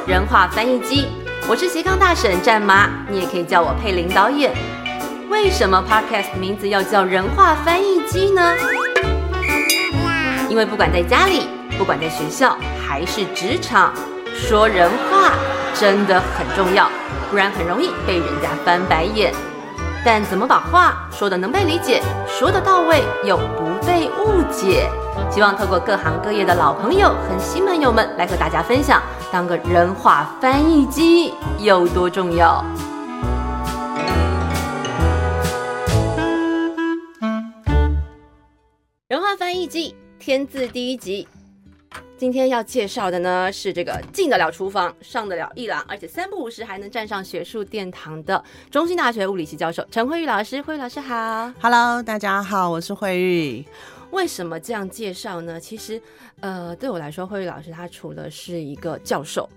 人话翻译机，我是斜杠大婶战妈，你也可以叫我佩林导演。为什么 Podcast 名字要叫人话翻译机呢？因为不管在家里，不管在学校，还是职场，说人话真的很重要，不然很容易被人家翻白眼。但怎么把话说的能被理解，说的到位又不被误解？希望透过各行各业的老朋友和新朋友们来和大家分享，当个人话翻译机有多重要。人话翻译机天字第一集，今天要介绍的呢是这个进得了厨房、上得了一廊，而且三不五时还能站上学术殿堂的中兴大学物理系教授陈慧玉老师。慧玉老师好。Hello，大家好，我是慧玉。为什么这样介绍呢？其实，呃，对我来说，慧玉老师她除了是一个教授，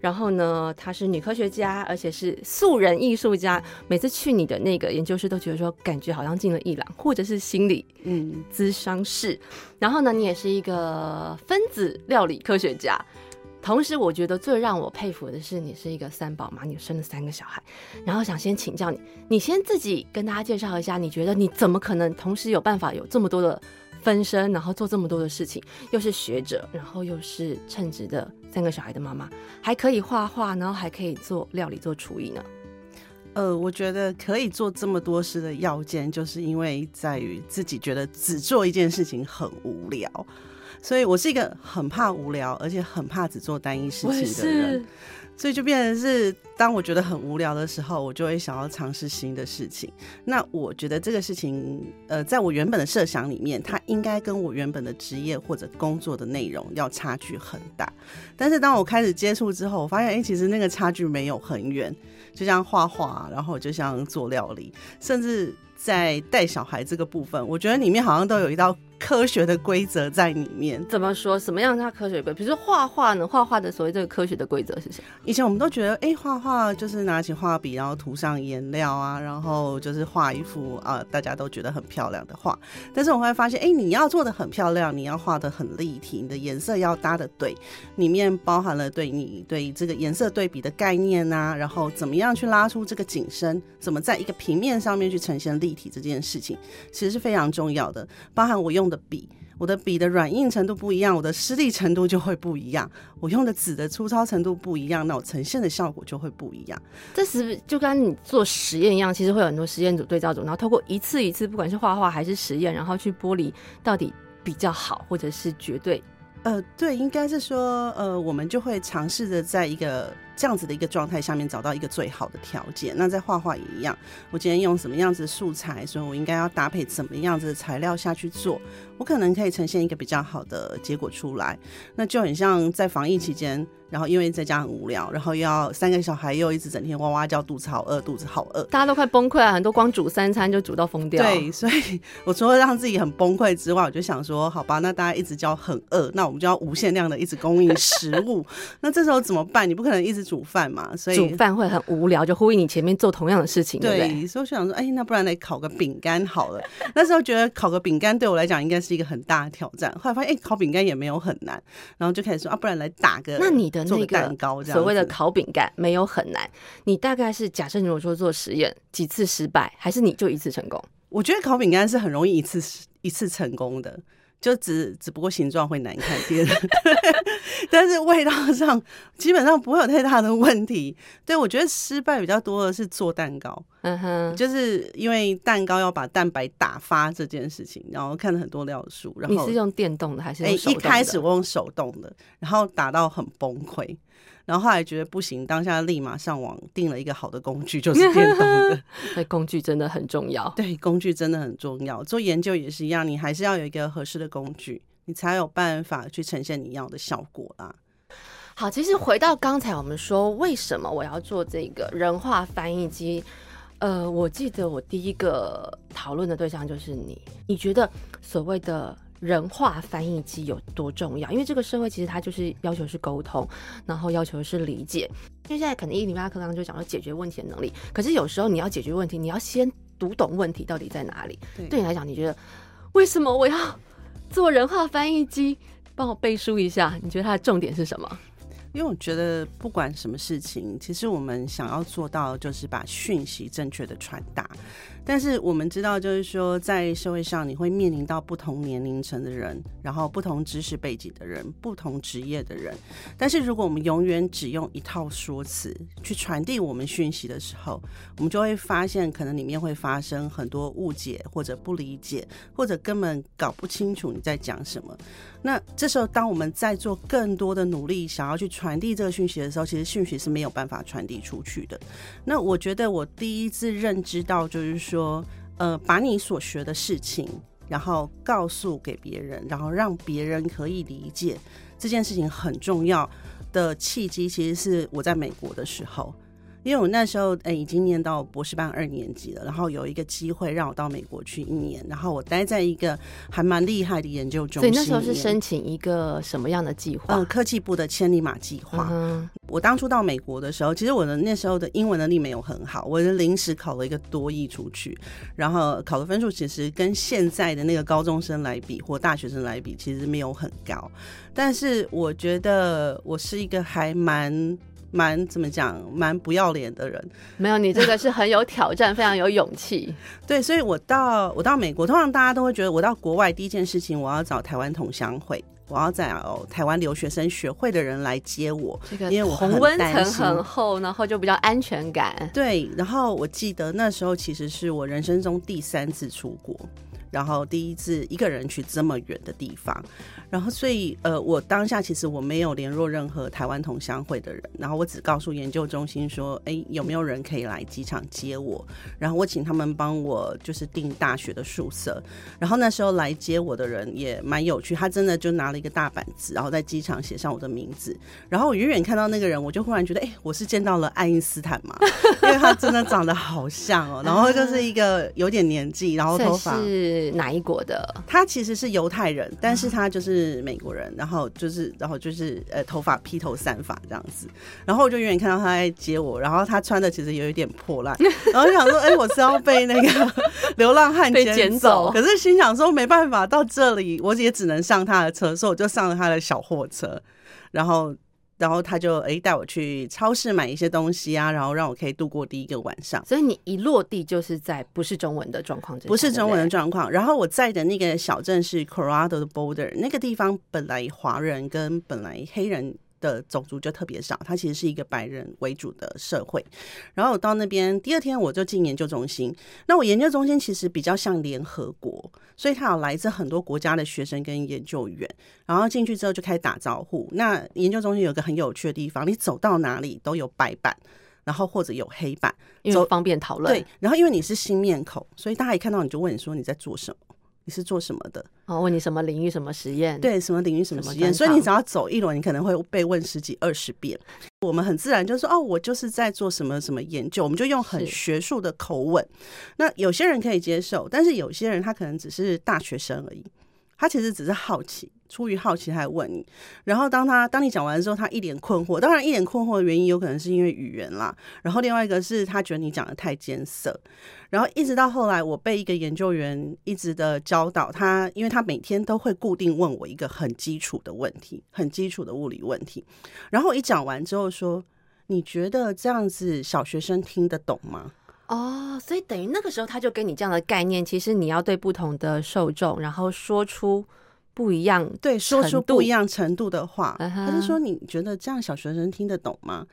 然后呢，她是女科学家，而且是素人艺术家。每次去你的那个研究室，都觉得说，感觉好像进了一廊，或者是心理嗯，咨商室。然后呢，你也是一个分子料理科学家。同时，我觉得最让我佩服的是，你是一个三宝妈，你生了三个小孩。然后想先请教你，你先自己跟大家介绍一下，你觉得你怎么可能同时有办法有这么多的分身，然后做这么多的事情，又是学者，然后又是称职的三个小孩的妈妈，还可以画画，然后还可以做料理、做厨艺呢？呃，我觉得可以做这么多事的要件，就是因为在于自己觉得只做一件事情很无聊，所以我是一个很怕无聊，而且很怕只做单一事情的人。所以就变成是，当我觉得很无聊的时候，我就会想要尝试新的事情。那我觉得这个事情，呃，在我原本的设想里面，它应该跟我原本的职业或者工作的内容要差距很大。但是当我开始接触之后，我发现，哎、其实那个差距没有很远。就像画画，然后就像做料理，甚至在带小孩这个部分，我觉得里面好像都有一道科学的规则在里面。怎么说？什么样叫科学规？比如说画画呢？画画的所谓这个科学的规则是什么？以前我们都觉得，哎、画画就是拿起画笔，然后涂上颜料啊，然后就是画一幅啊、大家都觉得很漂亮的画。但是我会发现，哎、你要做的很漂亮，你要画的很立体，你的颜色要搭的对，里面包含了对你对这个颜色对比的概念啊，然后怎么样去拉出这个景深，怎么在一个平面上面去呈现立体这件事情，其实是非常重要的。包含我用的笔，我的笔的软硬程度不一样，我的湿力程度就会不一样。我用的纸的粗糙程度不一样，那我呈现的效果就会不一样。这是就跟你做实验一样？其实会有很多实验组、对照组，然后透过一次一次，不管是画画还是实验，然后去剥离到底比较好，或者是绝对。呃，对，应该是说，呃，我们就会尝试着在一个这样子的一个状态下面找到一个最好的条件。那在画画也一样，我今天用什么样子的素材，所以我应该要搭配怎么样子的材料下去做，我可能可以呈现一个比较好的结果出来。那就很像在防疫期间，然后因为在家很无聊，然后又要三个小孩又一直整天哇哇叫，肚子好饿，肚子好饿。大家都快崩溃了，很多光煮三餐就煮到疯掉。对，所以我除了让自己很崩溃之外，我就想说，好吧，那大家一直叫很饿，那我们就要无限量的一直供应食物。那这时候怎么办？你不可能一直煮饭嘛，所以煮饭会很无聊，就呼应你前面做同样的事情，对不对？对，所以我就想说，哎、那不然来烤个饼干好了。那时候觉得烤个饼干对我来讲应该是一个很大的挑战，后来发现，哎、烤饼干也没有很难，然后就开始说，啊，不然来打个，那你的那个个蛋糕所谓的烤饼干没有很难，你大概是假设你如果说做实验几次失败，还是你就一次成功？我觉得烤饼干是很容易一次一次成功的，就只只不过形状会难看点，但是味道上基本上不会有太大的问题。对我觉得失败比较多的是做蛋糕，嗯哼，就是因为蛋糕要把蛋白打发这件事情，然后看了很多料书，然后你是用电动的还是哎、用手动的？一开始我用手动的，然后打到很崩溃。然后后来觉得不行，当下立马上网订了一个好的工具，就是电动的。那工具真的很重要。对，工具真的很重要。做研究也是一样，你还是要有一个合适的工具，你才有办法去呈现你要的效果啦。好，其实回到刚才我们说，为什么我要做这个人话翻译机？呃，我记得我第一个讨论的对象就是你。你觉得所谓的人话翻译机有多重要？因为这个社会其实它就是要求是沟通，然后要求是理解。因为现在可能一零八课刚刚就讲到解决问题的能力，可是有时候你要解决问题，你要先读懂问题到底在哪里。对对你来讲，你觉得为什么我要做人话翻译机？帮我背书一下，你觉得它的重点是什么？因为我觉得不管什么事情，其实我们想要做到就是把讯息正确的传达。但是我们知道，就是说在社会上，你会面临到不同年龄层的人，然后不同知识背景的人，不同职业的人。但是如果我们永远只用一套说辞去传递我们讯息的时候，我们就会发现，可能里面会发生很多误解，或者不理解，或者根本搞不清楚你在讲什么。那这时候，当我们在做更多的努力，想要去传递这个讯息的时候，其实讯息是没有办法传递出去的。那我觉得，我第一次认知到，就是说，呃，把你所学的事情，然后告诉给别人，然后让别人可以理解这件事情很重要的契机，其实是我在美国的时候。因为我那时候诶已经念到博士班二年级了，然后有一个机会让我到美国去一年，然后我待在一个还蛮厉害的研究中心。所以那时候是申请一个什么样的计划？嗯，科技部的千里马计划。嗯，我当初到美国的时候，其实我的那时候的英文能力没有很好，我是临时考了一个多译出去，然后考的分数其实跟现在的那个高中生来比或大学生来比，其实没有很高。但是我觉得我是一个还蛮。蛮怎么讲，蛮不要脸的人。没有，你这个是很有挑战，非常有勇气。对，所以我到我到美国，通常大家都会觉得，我到国外第一件事情，我要找台湾同乡会，我要找台湾留学生学会的人来接我。这个因为我同温层很厚，然后就比较安全感。对，然后我记得那时候其实是我人生中第三次出国。然后第一次一个人去这么远的地方，然后所以呃，我当下其实我没有联络任何台湾同乡会的人，然后我只告诉研究中心说，哎，有没有人可以来机场接我？然后我请他们帮我就是订大学的宿舍。然后那时候来接我的人也蛮有趣，他真的就拿了一个大板子，然后在机场写上我的名字。然后我远远看到那个人，我就忽然觉得，哎，我是见到了爱因斯坦嘛，因为他真的长得好像哦。然后就是一个有点年纪，然后头发是。哪一国的？他其实是犹太人，但是他就是美国人，然后就是，然后就是呃，头发披头散发这样子。然后我就远远看到他在接我，然后他穿的其实有一点破烂，然后就想说，哎，我是要被那个 流浪汉捡走。可是心想说，没办法，到这里我也只能上他的车，所以我就上了他的小货车，然后。然后他就哎带我去超市买一些东西啊，然后让我可以度过第一个晚上。所以你一落地就是在不是中文的状况，不是中文的状况。然后我在的那个小镇是 Colorado 的 Border，那个地方本来华人跟本来黑人。的种族就特别少，它其实是一个白人为主的社会。然后我到那边第二天我就进研究中心。那我研究中心其实比较像联合国，所以它有来自很多国家的学生跟研究员。然后进去之后就开始打招呼。那研究中心有个很有趣的地方，你走到哪里都有白板，然后或者有黑板，因为方便讨论。对，然后因为你是新面孔，所以大家一看到你就问你说你在做什么。你是做什么的？哦，问你什么领域、什么实验？对，什么领域、什么实验？所以你只要走一轮，你可能会被问十几、二十遍。我们很自然就说：“哦，我就是在做什么什么研究。”我们就用很学术的口吻。那有些人可以接受，但是有些人他可能只是大学生而已，他其实只是好奇。出于好奇，他问你，然后当他当你讲完之后，他一脸困惑。当然，一脸困惑的原因有可能是因为语言啦，然后另外一个是他觉得你讲的太艰涩。然后一直到后来，我被一个研究员一直的教导他，因为他每天都会固定问我一个很基础的问题，很基础的物理问题。然后我一讲完之后说：“你觉得这样子小学生听得懂吗？”哦，所以等于那个时候他就给你这样的概念，其实你要对不同的受众，然后说出。不一样，对，说出不一样程度的话，他就说：“你觉得这样小学生听得懂吗？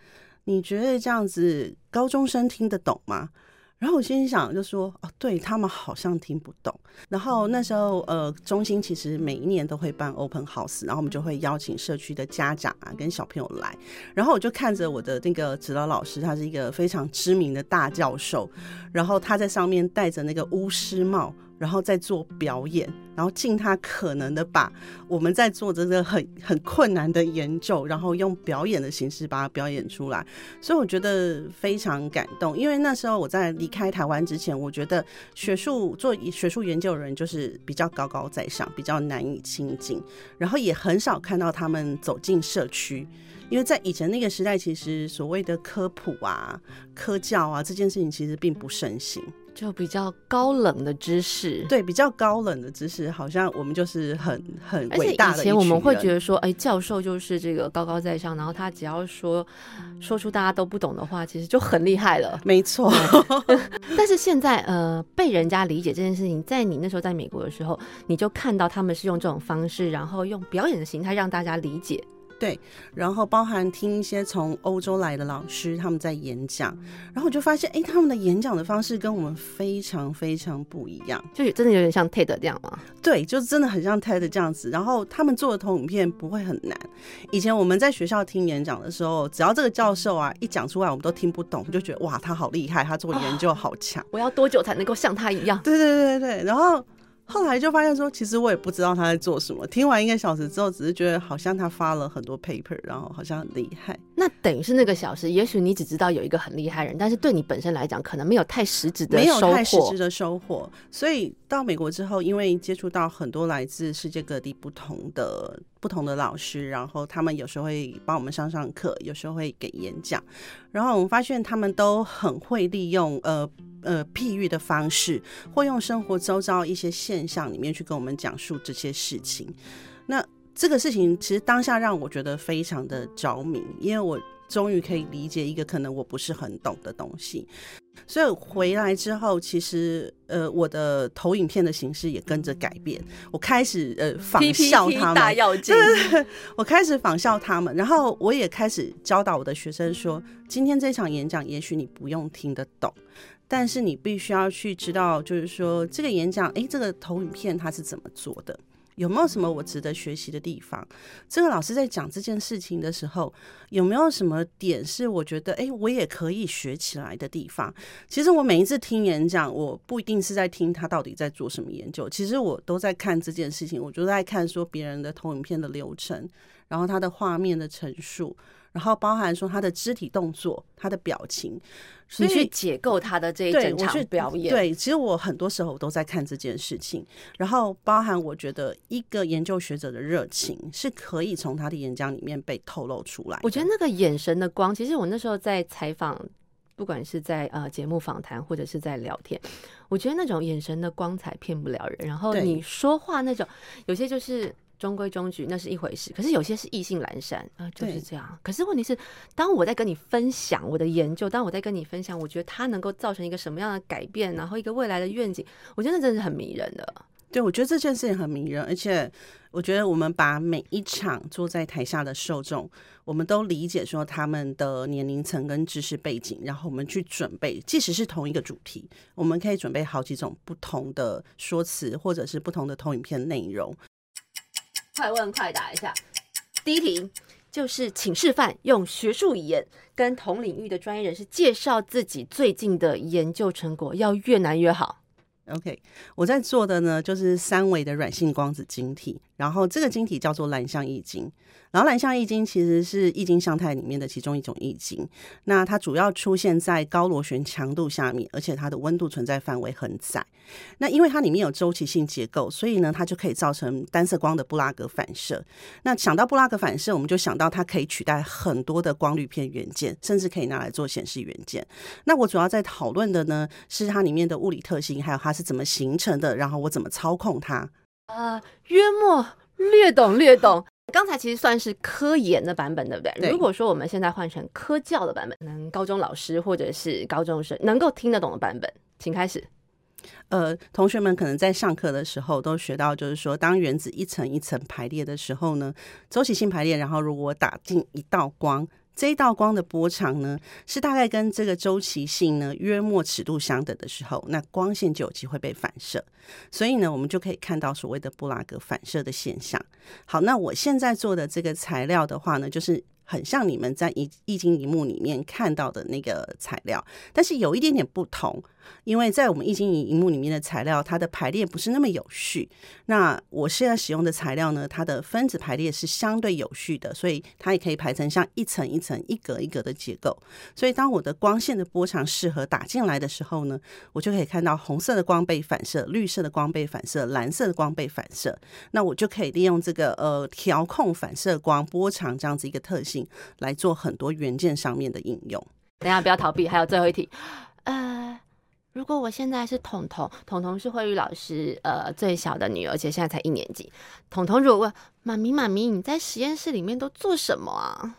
你觉得这样子高中生听得懂吗？”然后我心想，就说：“哦，对他们好像听不懂。”然后那时候，呃，中心其实每一年都会办 open house，然后我们就会邀请社区的家长啊，跟小朋友来。然后我就看着我的那个指导老师，他是一个非常知名的大教授，然后他在上面戴着那个巫师帽。然后再做表演，然后尽他可能的把我们在做这个很很困难的研究，然后用表演的形式把它表演出来。所以我觉得非常感动，因为那时候我在离开台湾之前，我觉得学术做学术研究的人就是比较高高在上，比较难以亲近，然后也很少看到他们走进社区，因为在以前那个时代，其实所谓的科普啊、科教啊这件事情其实并不盛行。就比较高冷的知识。对，比较高冷的知识，好像我们就是很很而且伟大的。以前我们会觉得说，哎，教授就是这个高高在上，然后他只要说说出大家都不懂的话，其实就很厉害了。没错，但是现在，呃，被人家理解这件事情，在你那时候在美国的时候，你就看到他们是用这种方式，然后用表演的形态让大家理解。对，然后包含听一些从欧洲来的老师他们在演讲，然后我就发现，哎，他们的演讲的方式跟我们非常非常不一样，就真的有点像 TED 这样吗？对，就真的很像 TED 这样子。然后他们做的投影片不会很难。以前我们在学校听演讲的时候，只要这个教授啊一讲出来，我们都听不懂，就觉得哇，他好厉害，他做研究好强。我要多久才能够像他一样？对对对对，然后。后来就发现说，其实我也不知道他在做什么。听完一个小时之后，只是觉得好像他发了很多 paper，然后好像很厉害。那等于是那个小时，也许你只知道有一个很厉害人，但是对你本身来讲，可能没有太实质的没有太实质的收获。所以到美国之后，因为接触到很多来自世界各地不同的不同的老师，然后他们有时候会帮我们上上课，有时候会给演讲，然后我们发现他们都很会利用呃。呃，譬喻的方式，或用生活周遭一些现象里面去跟我们讲述这些事情。那这个事情其实当下让我觉得非常的着迷，因为我终于可以理解一个可能我不是很懂的东西。所以回来之后，其实呃，我的投影片的形式也跟着改变。我开始呃仿效他们，对，我开始仿效他们，然后我也开始教导我的学生说：今天这场演讲，也许你不用听得懂。但是你必须要去知道，就是说这个演讲，哎，这个投影片它是怎么做的？有没有什么我值得学习的地方？这个老师在讲这件事情的时候，有没有什么点是我觉得，哎，我也可以学起来的地方？其实我每一次听演讲，我不一定是在听他到底在做什么研究，其实我都在看这件事情，我就在看说别人的投影片的流程，然后他的画面的陈述。然后包含说他的肢体动作、他的表情，你去解构他的这一整场表演。对，其实我很多时候都在看这件事情。然后包含我觉得一个研究学者的热情是可以从他的演讲里面被透露出来。我觉得那个眼神的光，其实我那时候在采访，不管是在呃节目访谈或者是在聊天，我觉得那种眼神的光彩骗不了人。然后你说话那种，有些就是。中规中矩那是一回事，可是有些是意兴阑珊啊，就是这样。可是问题是，当我在跟你分享我的研究，当我在跟你分享，我觉得它能够造成一个什么样的改变，然后一个未来的愿景，我觉得真的是很迷人的。对，我觉得这件事情很迷人，而且我觉得我们把每一场坐在台下的受众，我们都理解说他们的年龄层跟知识背景，然后我们去准备，即使是同一个主题，我们可以准备好几种不同的说辞，或者是不同的投影片内容。快问快答一下，第一题就是请示范用学术语言跟同领域的专业人士介绍自己最近的研究成果，要越难越好。OK，我在做的呢就是三维的软性光子晶体，然后这个晶体叫做蓝相易晶。然后蓝象易经其实是易经象态里面的其中一种易经，那它主要出现在高螺旋强度下面，而且它的温度存在范围很窄。那因为它里面有周期性结构，所以呢，它就可以造成单色光的布拉格反射。那想到布拉格反射，我们就想到它可以取代很多的光滤片元件，甚至可以拿来做显示元件。那我主要在讨论的呢，是它里面的物理特性，还有它是怎么形成的，然后我怎么操控它。啊，约莫略懂略懂。刚才其实算是科研的版本，对不对？如果说我们现在换成科教的版本，能高中老师或者是高中生能够听得懂的版本，请开始。呃，同学们可能在上课的时候都学到，就是说，当原子一层一层排列的时候呢，周期性排列，然后如果打进一道光。这一道光的波长呢，是大概跟这个周期性呢约莫尺度相等的时候，那光线就有机会被反射，所以呢，我们就可以看到所谓的布拉格反射的现象。好，那我现在做的这个材料的话呢，就是很像你们在易易经一幕里面看到的那个材料，但是有一点点不同。因为在我们易经荧幕里面的材料，它的排列不是那么有序。那我现在使用的材料呢，它的分子排列是相对有序的，所以它也可以排成像一层一层、一格一格的结构。所以当我的光线的波长适合打进来的时候呢，我就可以看到红色的光被反射，绿色的光被反射，蓝色的光被反射。那我就可以利用这个呃调控反射光波长这样子一个特性来做很多元件上面的应用。等下不要逃避，还有最后一题，呃。如果我现在是彤彤，彤彤是慧玉老师呃最小的女儿，而且现在才一年级。彤彤如果问妈咪妈咪，你在实验室里面都做什么啊？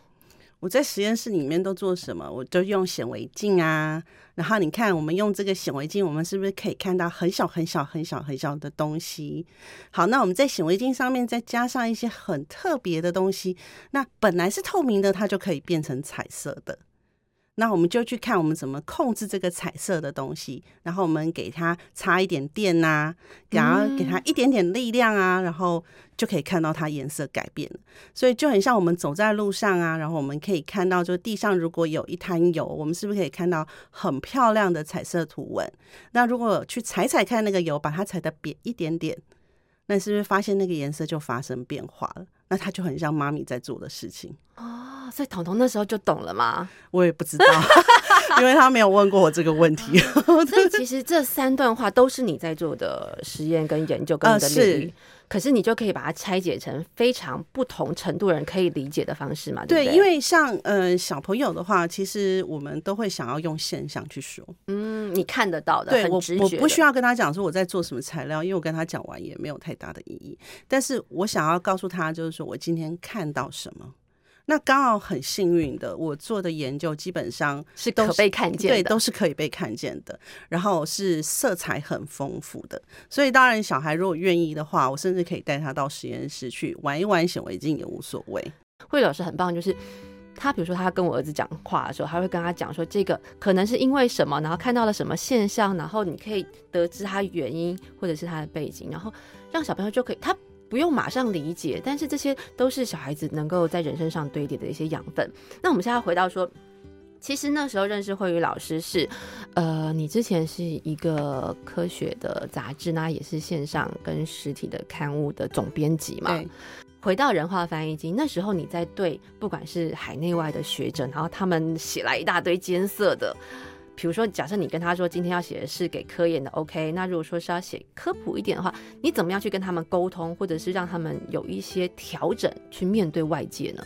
我在实验室里面都做什么？我就用显微镜啊。然后你看，我们用这个显微镜，我们是不是可以看到很小很小很小很小的东西？好，那我们在显微镜上面再加上一些很特别的东西，那本来是透明的，它就可以变成彩色的。那我们就去看我们怎么控制这个彩色的东西，然后我们给它插一点电呐，然后给它一点点力量啊，然后就可以看到它颜色改变了。所以就很像我们走在路上啊，然后我们可以看到，就地上如果有一滩油，我们是不是可以看到很漂亮的彩色图文？那如果去踩踩看那个油，把它踩的扁一点点，那是不是发现那个颜色就发生变化了？那他就很像妈咪在做的事情哦，所以彤彤那时候就懂了吗？我也不知道，因为他没有问过我这个问题。所以其实这三段话都是你在做的实验跟研究跟的领域。可是你就可以把它拆解成非常不同程度人可以理解的方式嘛？对，因为像呃小朋友的话，其实我们都会想要用现象去说。嗯，你看得到的，对我我不需要跟他讲说我在做什么材料，因为我跟他讲完也没有太大的意义。但是我想要告诉他，就是说我今天看到什么。那刚好很幸运的，我做的研究基本上是都被看见，对，都是可以被看见的。然后是色彩很丰富的，所以当然小孩如果愿意的话，我甚至可以带他到实验室去玩一玩显微镜也无所谓。慧老师很棒，就是他比如说他跟我儿子讲话的时候，他会跟他讲说这个可能是因为什么，然后看到了什么现象，然后你可以得知他原因或者是他的背景，然后让小朋友就可以他。不用马上理解，但是这些都是小孩子能够在人身上堆叠的一些养分。那我们现在回到说，其实那时候认识慧宇老师是，呃，你之前是一个科学的杂志，那也是线上跟实体的刊物的总编辑嘛。回到人话翻译机，那时候你在对不管是海内外的学者，然后他们写来一大堆艰涩的。比如说，假设你跟他说今天要写的是给科研的，OK？那如果说是要写科普一点的话，你怎么样去跟他们沟通，或者是让他们有一些调整去面对外界呢？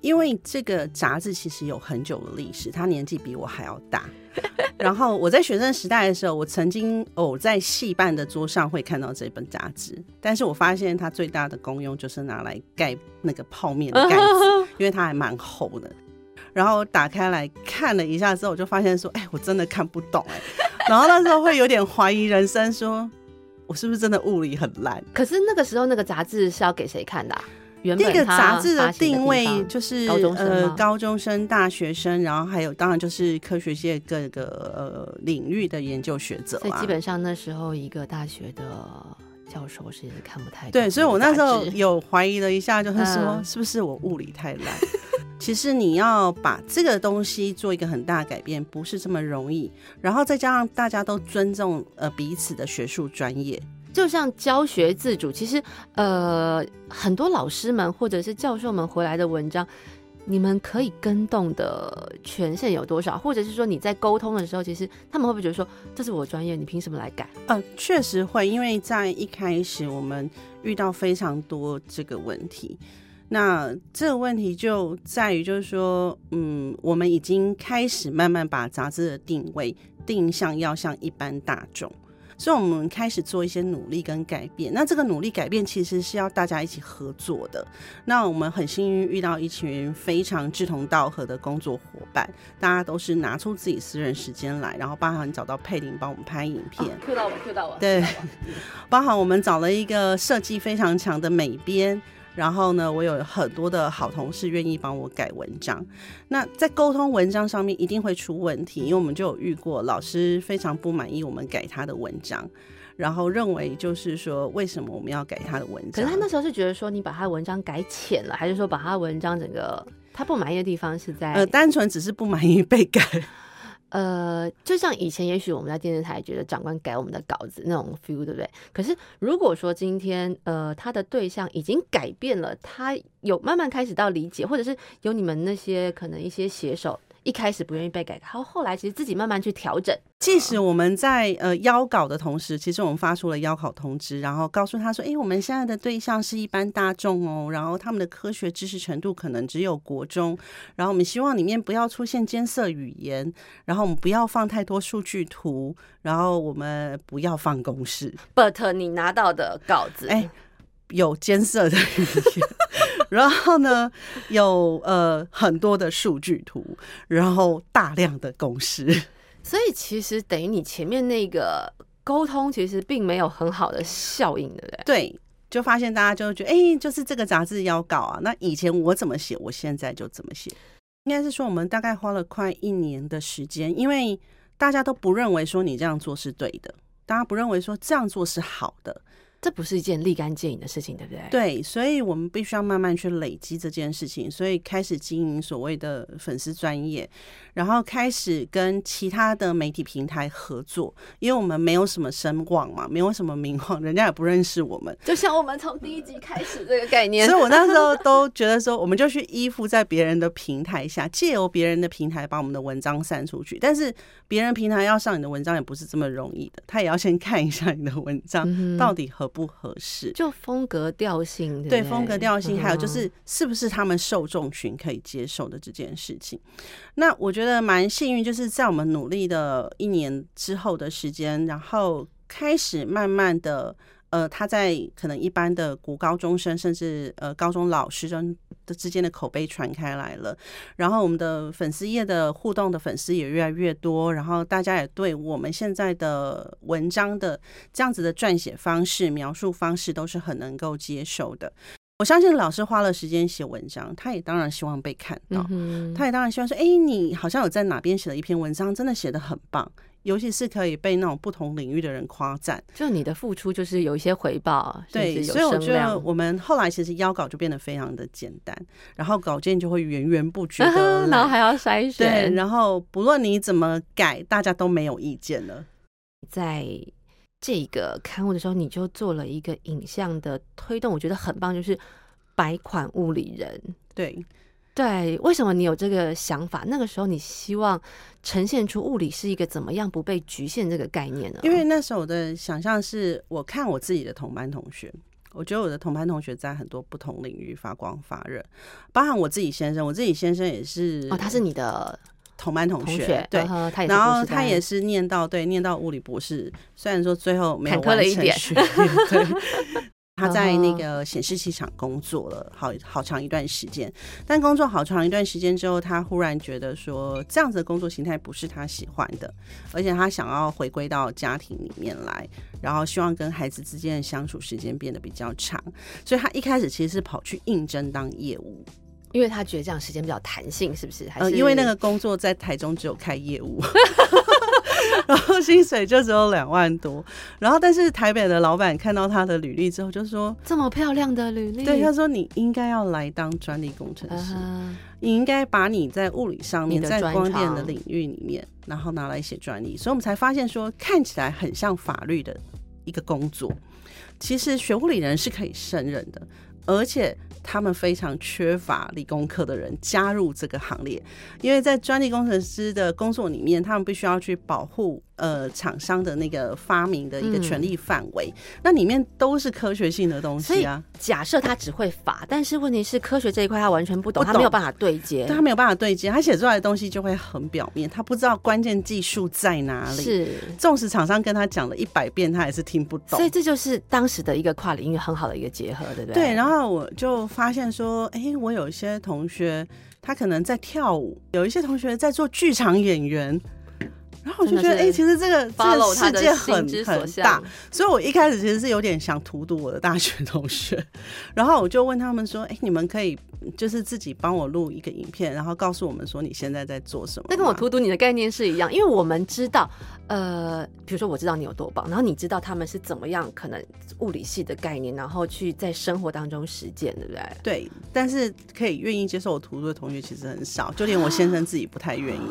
因为这个杂志其实有很久的历史，他年纪比我还要大。然后我在学生时代的时候，我曾经偶在戏办的桌上会看到这本杂志，但是我发现它最大的功用就是拿来盖那个泡面的盖子，因为它还蛮厚的。然后打开来看了一下之后，我就发现说：“哎，我真的看不懂哎。”然后那时候会有点怀疑人生，说：“我是不是真的物理很烂？”可是那个时候那个杂志是要给谁看的？原那个杂志的定位就是呃高中生、大学生，然后还有当然就是科学界各个呃领域的研究学者。所以基本上那时候一个大学的教授是看不太懂。对，所以我那时候有怀疑了一下，就是说是不是我物理太烂？其实你要把这个东西做一个很大改变，不是这么容易。然后再加上大家都尊重呃彼此的学术专业，就像教学自主。其实呃很多老师们或者是教授们回来的文章，你们可以跟动的权限有多少？或者是说你在沟通的时候，其实他们会不会觉得说这是我专业，你凭什么来改？呃，确实会，因为在一开始我们遇到非常多这个问题。那这个问题就在于，就是说，嗯，我们已经开始慢慢把杂志的定位定向要向一般大众，所以我们开始做一些努力跟改变。那这个努力改变其实是要大家一起合作的。那我们很幸运遇到一群非常志同道合的工作伙伴，大家都是拿出自己私人时间来，然后包含找到佩林帮我们拍影片，Q 到我，Q 到我，对，包含我们找了一个设计非常强的美编。然后呢，我有很多的好同事愿意帮我改文章。那在沟通文章上面一定会出问题，因为我们就有遇过老师非常不满意我们改他的文章，然后认为就是说为什么我们要改他的文章？可是他那时候是觉得说你把他的文章改浅了，还是说把他文章整个他不满意的地方是在呃单纯只是不满意被改。呃，就像以前，也许我们在电视台觉得长官改我们的稿子那种 feel，对不对？可是如果说今天，呃，他的对象已经改变了，他有慢慢开始到理解，或者是有你们那些可能一些写手一开始不愿意被改，然后后来其实自己慢慢去调整。即使我们在呃邀稿的同时，其实我们发出了邀稿通知，然后告诉他说：“哎，我们现在的对象是一般大众哦，然后他们的科学知识程度可能只有国中，然后我们希望里面不要出现艰涩语言，然后我们不要放太多数据图，然后我们不要放公式。” But 你拿到的稿子，哎，有艰涩的语言，然后呢，有呃很多的数据图，然后大量的公式。所以其实等于你前面那个沟通，其实并没有很好的效应，对不对？对，就发现大家就觉得，哎，就是这个杂志要搞啊。那以前我怎么写，我现在就怎么写。应该是说，我们大概花了快一年的时间，因为大家都不认为说你这样做是对的，大家不认为说这样做是好的。这不是一件立竿见影的事情，对不对？对，所以我们必须要慢慢去累积这件事情，所以开始经营所谓的粉丝专业，然后开始跟其他的媒体平台合作，因为我们没有什么声望嘛，没有什么名望，人家也不认识我们。就像我们从第一集开始这个概念，所以我那时候都觉得说，我们就去依附在别人的平台下，借由别人的平台把我们的文章散出去。但是别人平台要上你的文章也不是这么容易的，他也要先看一下你的文章到底合。不合适，就风格调性，对风格调性，还有就是是不是他们受众群可以接受的这件事情。那我觉得蛮幸运，就是在我们努力的一年之后的时间，然后开始慢慢的。呃，他在可能一般的国高中生，甚至呃高中老师生的之间的口碑传开来了，然后我们的粉丝页的互动的粉丝也越来越多，然后大家也对我们现在的文章的这样子的撰写方式、描述方式都是很能够接受的。我相信老师花了时间写文章，他也当然希望被看到，他也当然希望说，哎，你好像有在哪边写了一篇文章，真的写的很棒。尤其是可以被那种不同领域的人夸赞，就你的付出就是有一些回报，对，所以我觉得我们后来其实邀稿就变得非常的简单，然后稿件就会源源不绝的，然后还要筛选，对，然后不论你怎么改，大家都没有意见了。在这个刊物的时候，你就做了一个影像的推动，我觉得很棒，就是百款物理人，对。对，为什么你有这个想法？那个时候你希望呈现出物理是一个怎么样不被局限这个概念呢？因为那时候我的想象是，我看我自己的同班同学，我觉得我的同班同学在很多不同领域发光发热，包含我自己先生，我自己先生也是哦，他是你的同班同学，对，然后他也是念到对念到物理博士，虽然说最后没有完成学业，对。他在那个显示器厂工作了好好长一段时间，但工作好长一段时间之后，他忽然觉得说这样子的工作形态不是他喜欢的，而且他想要回归到家庭里面来，然后希望跟孩子之间的相处时间变得比较长，所以他一开始其实是跑去应征当业务，因为他觉得这样时间比较弹性，是不是？呃，因为那个工作在台中只有开业务。然后薪水就只有两万多，然后但是台北的老板看到他的履历之后就说：“这么漂亮的履历，对他说你应该要来当专利工程师，你应该把你在物理上面在光电的领域里面，然后拿来写专利。”所以我们才发现说，看起来很像法律的一个工作，其实学物理人是可以胜任的，而且。他们非常缺乏理工科的人加入这个行列，因为在专利工程师的工作里面，他们必须要去保护。呃，厂商的那个发明的一个权利范围，那里面都是科学性的东西啊。假设他只会法，但是问题是科学这一块他完全不懂，他没有办法对接，他没有办法对接，他写出来的东西就会很表面，他不知道关键技术在哪里。是，纵使厂商跟他讲了一百遍，他还是听不懂。所以这就是当时的一个跨领域很好的一个结合，对不对？对。然后我就发现说，哎，我有一些同学，他可能在跳舞；有一些同学在做剧场演员。然后我就觉得，哎，其实这个这个世界很很大，所以我一开始其实是有点想荼毒我的大学同学。然后我就问他们说，哎，你们可以就是自己帮我录一个影片，然后告诉我们说你现在在做什么。那跟我荼毒你的概念是一样，因为我们知道，呃，比如说我知道你有多棒，然后你知道他们是怎么样可能物理系的概念，然后去在生活当中实践，对不对？对，但是可以愿意接受我荼毒的同学其实很少，就连我先生自己不太愿意。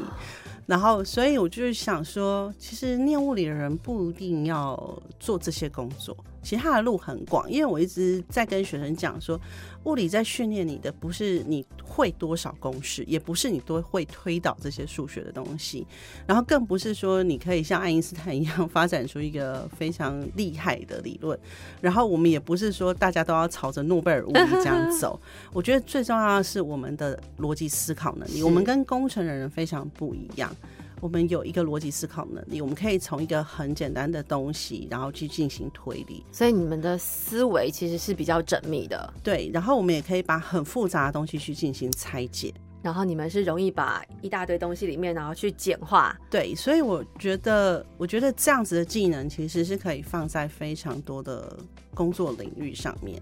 然后，所以我就是想说，其实念物理的人不一定要做这些工作，其实它的路很广，因为我一直在跟学生讲说，物理在训练你的不是你会多少公式，也不是你多会推导这些数学的东西，然后更不是说你可以像爱因斯坦一样发展出一个非常厉害的理论，然后我们也不是说大家都要朝着诺贝尔物理这样走。我觉得最重要的是我们的逻辑思考能力，我们跟工程的人非常不一样。我们有一个逻辑思考能力，我们可以从一个很简单的东西，然后去进行推理。所以你们的思维其实是比较缜密的，对。然后我们也可以把很复杂的东西去进行拆解。然后你们是容易把一大堆东西里面，然后去简化。对，所以我觉得，我觉得这样子的技能其实是可以放在非常多的工作领域上面。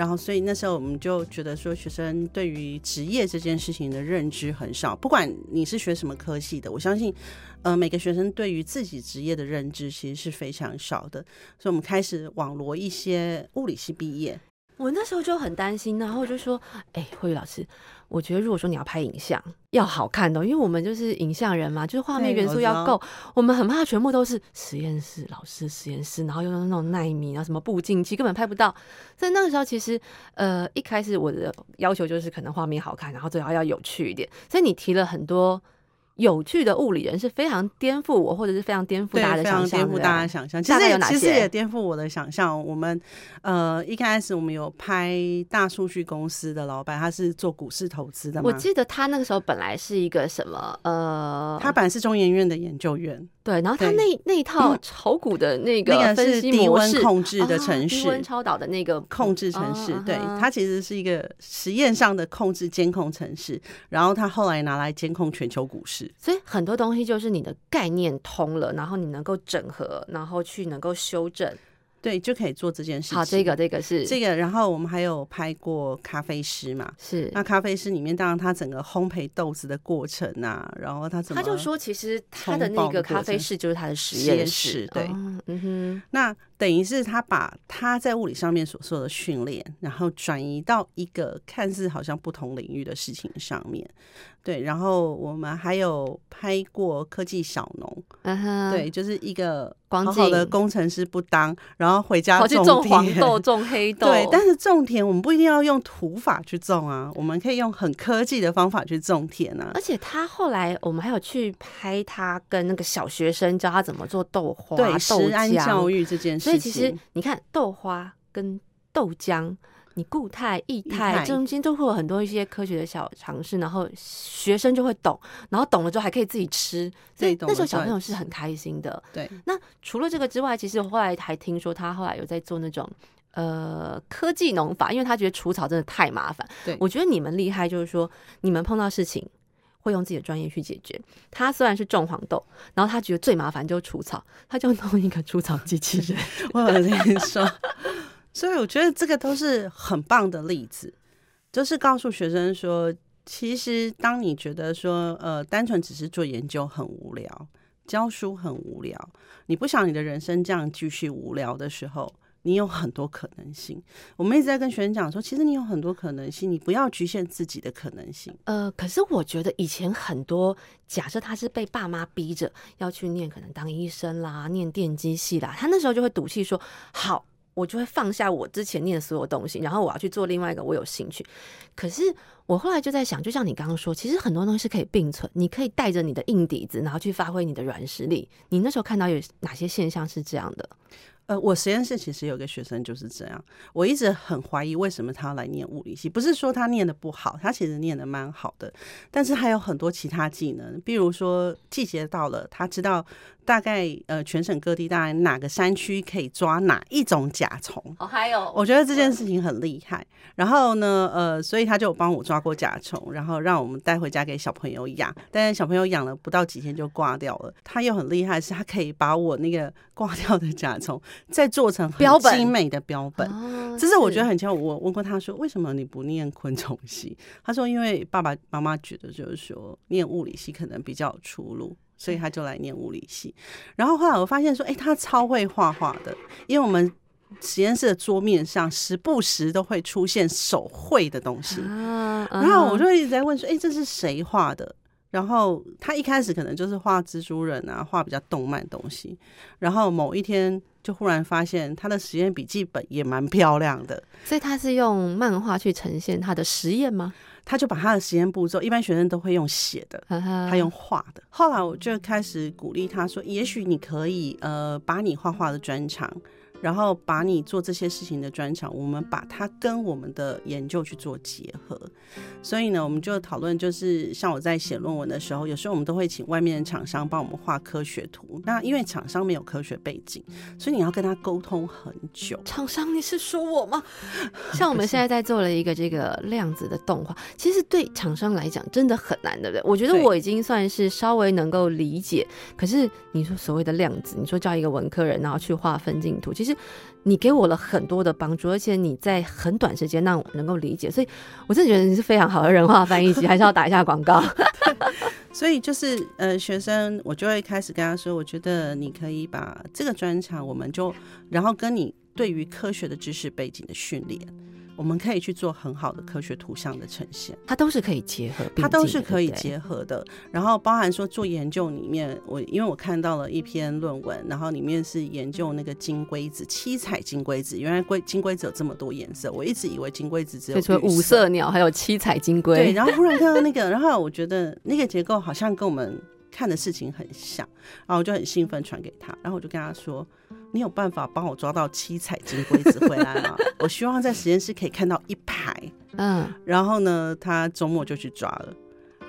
然后，所以那时候我们就觉得说，学生对于职业这件事情的认知很少。不管你是学什么科系的，我相信，呃，每个学生对于自己职业的认知其实是非常少的。所以我们开始网罗一些物理系毕业。我那时候就很担心，然后就说：“哎，慧宇老师，我觉得如果说你要拍影像，要好看的，因为我们就是影像人嘛，就是画面元素要够。我们很怕全部都是实验室老师实验室，然后用那种纳米啊，什么步进机根本拍不到。所以那个时候，其实呃一开始我的要求就是可能画面好看，然后最好要有趣一点。所以你提了很多。”有趣的物理人是非常颠覆我，或者是非常颠覆大家的想象。颠覆大家想象，其实其实也颠覆我的想象。我们呃一开始我们有拍大数据公司的老板，他是做股市投资的。我记得他那个时候本来是一个什么呃，他本来是中研院的研究员。对，然后他那那一套 炒股的那个那个是低温控制的城市，低温超导的那个控制城市，对，它其实是一个实验上的控制监控城市，然后他后来拿来监控全球股市，所以很多东西就是你的概念通了，然后你能够整合，然后去能够修正。对，就可以做这件事情。好，这个这个是这个，然后我们还有拍过咖啡师嘛？是。那咖啡师里面，当然他整个烘焙豆子的过程啊，然后他怎么？他就说，其实他的那个咖啡室就是他的实验室。对，嗯哼。那等于是他把他在物理上面所受的训练，然后转移到一个看似好像不同领域的事情上面。对，然后我们还有拍过科技小农，对，就是一个好好的工程师不当，然后回家种黄豆、种黑豆。对，但是种田我们不一定要用土法去种啊，我们可以用很科技的方法去种田啊。而且他后来我们还有去拍他跟那个小学生教他怎么做豆花、对，食安教育这件事情。所以其实你看豆花跟豆浆。你固态、液态中间都会有很多一些科学的小尝试，然后学生就会懂，然后懂了之后还可以自己吃，所以那时候小朋友是很开心的。对，那除了这个之外，其实后来还听说他后来有在做那种呃科技农法，因为他觉得除草真的太麻烦。对，我觉得你们厉害，就是说你们碰到事情会用自己的专业去解决。他虽然是种黄豆，然后他觉得最麻烦就是除草，他就弄一个除草机器人。我跟你说。所以我觉得这个都是很棒的例子，就是告诉学生说，其实当你觉得说，呃，单纯只是做研究很无聊，教书很无聊，你不想你的人生这样继续无聊的时候，你有很多可能性。我们一直在跟学生讲说，其实你有很多可能性，你不要局限自己的可能性。呃，可是我觉得以前很多假设他是被爸妈逼着要去念，可能当医生啦，念电机系啦，他那时候就会赌气说好。我就会放下我之前念的所有东西，然后我要去做另外一个我有兴趣。可是我后来就在想，就像你刚刚说，其实很多东西是可以并存，你可以带着你的硬底子，然后去发挥你的软实力。你那时候看到有哪些现象是这样的？呃，我实验室其实有个学生就是这样，我一直很怀疑为什么他要来念物理系。不是说他念的不好，他其实念的蛮好的，但是还有很多其他技能，比如说季节到了，他知道。大概呃，全省各地大概哪个山区可以抓哪一种甲虫？哦，还有，我觉得这件事情很厉害。然后呢，呃，所以他就帮我抓过甲虫，然后让我们带回家给小朋友养。但是小朋友养了不到几天就挂掉了。他又很厉害，是他可以把我那个挂掉的甲虫再做成标本精美的标本。这是我觉得很巧。我问过他说，为什么你不念昆虫系？他说，因为爸爸妈妈觉得就是说念物理系可能比较有出路。所以他就来念物理系，然后后来我发现说，哎，他超会画画的，因为我们实验室的桌面上时不时都会出现手绘的东西，然后我就一直在问说，哎，这是谁画的？然后他一开始可能就是画蜘蛛人啊，画比较动漫东西，然后某一天就忽然发现他的实验笔记本也蛮漂亮的。所以他是用漫画去呈现他的实验吗？他就把他的实验步骤，一般学生都会用写的，他用画的。后来我就开始鼓励他说：“也许你可以呃，把你画画的专长。”然后把你做这些事情的专长，我们把它跟我们的研究去做结合。所以呢，我们就讨论，就是像我在写论文的时候，有时候我们都会请外面的厂商帮我们画科学图。那因为厂商没有科学背景，所以你要跟他沟通很久。厂商，你是说我吗？像我们现在在做了一个这个量子的动画，其实对厂商来讲真的很难，对不对？我觉得我已经算是稍微能够理解。可是你说所谓的量子，你说叫一个文科人然后去画分镜图，其实。你给我了很多的帮助，而且你在很短时间让我能够理解，所以我真的觉得你是非常好的人话翻译机，还是要打一下广告。所以就是呃，学生我就会开始跟他说，我觉得你可以把这个专场，我们就然后跟你对于科学的知识背景的训练。我们可以去做很好的科学图像的呈现，它都是可以结合，它都是可以结合的。然后包含说做研究里面，我因为我看到了一篇论文，然后里面是研究那个金龟子，七彩金龟子。原来龟金龟子有这么多颜色，我一直以为金龟子只有五色鸟，还有七彩金龟。对，然后忽然看到那个，然后我觉得那个结构好像跟我们看的事情很像，然后我就很兴奋传给他，然后我就跟他说。你有办法帮我抓到七彩金龟子回来吗？我希望在实验室可以看到一排。嗯，然后呢，他周末就去抓了。